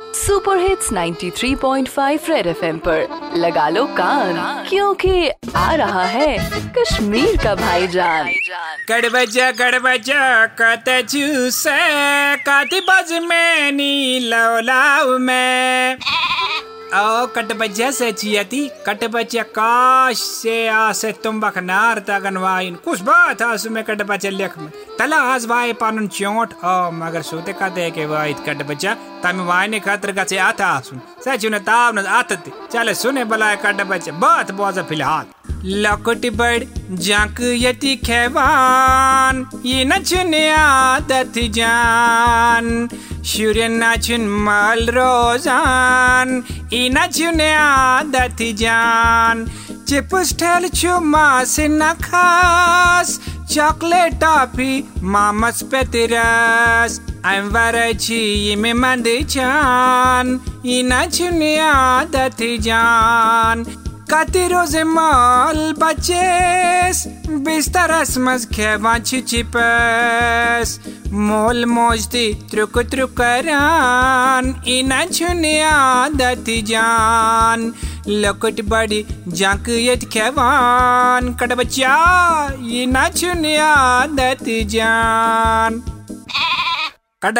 Super hits 93.5 red FM पर। लगा लो कान, क्योंकि आ रहा है कश्मीर का भाईजान। गड़बजा गड़बजा, कत चूसे, काती बज में नी लौलाव में। ओ कट बजा से चियती। कट काश से आसे तुम बखनार तगन वाइन। कुछ बात आस में कट बजा लेख में। तला आज वाई पानन चोट। ओ मगर सोते कहते के वाई कट बजा तम वाइने खातर गसे आता आसुन। सचुन ताव न आतते चले सुने बलाय कड बजा बात बोज फ़िलहाल। लकुट बड़, जंक यति खेवान ये नचने आदत जान। सूर्य नाचुन मल रोजान। ये नचने आदत जान। चिप्स ठेल छु मास नखास चॉकलेट टॉफी मामस पे तिरस। आई वर छी में मंद छान इना छुनिया दथी जान। कति रोज माल बचे बिस्तर असमस खेवा छु चिप्स। मोल मौज दी त्रुक त्रुक करान। इना छुनिया दथी जान। लकट बड़ी जंक यत खेवान कट बच्चा ये नाचुनिया दत जान।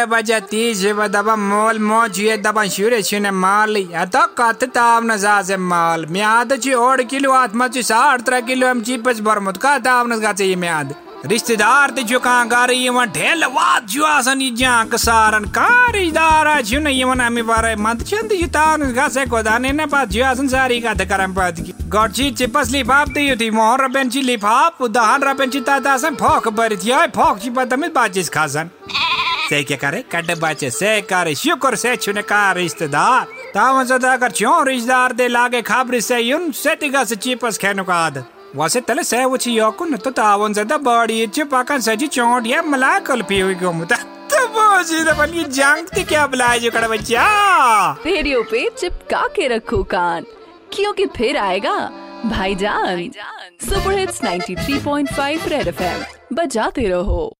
बजा तीज दबा मोल, मोज ये दबा शुरे छुने माल, या तो कत ताव न माल। म्याद ची ओड किलो, आत्मा ची त्रा किलो हम चीपस बरमुत का ताव न गाचे ये म्याद। रिश्तेदार ते जो कहाँ ढेल वाद जो आसन ये जांक सारन कहाँ रिश्तेदार आ जो नहीं ये वहाँ हमें बारे मत चंद ये ताव न गासे को दाने न जो आसन सारी का धकरम पाद की। गौची चिपस लिफाफ ते युति मोहर रबेन ची लिफाफ दहान रबेन ची तातासन फोक बरित याय फोक ची पतमित बाजिस खासन। से क्या करे? कड बचे से करे, शुक्र से छुने का रिश्तेदार। तावन कर क्यों रिश्तेदार दे लागे खबर से, युन से तिगा से खेनु का आदत वसे तले से वची योकुन तो तावन सदा बड़ी चिपाकन सजी चोट या मला कल पी हुई गमुता तो बोझी तो बनी जंग ती क्या बुलाए जो कड़ा बच्चा? रेडियो पे चिपका के रखो कान। क्योंकि फिर आएगा? भाईजान। सुपर हिट्स 93.5 रेड एफएम बजाते रहो।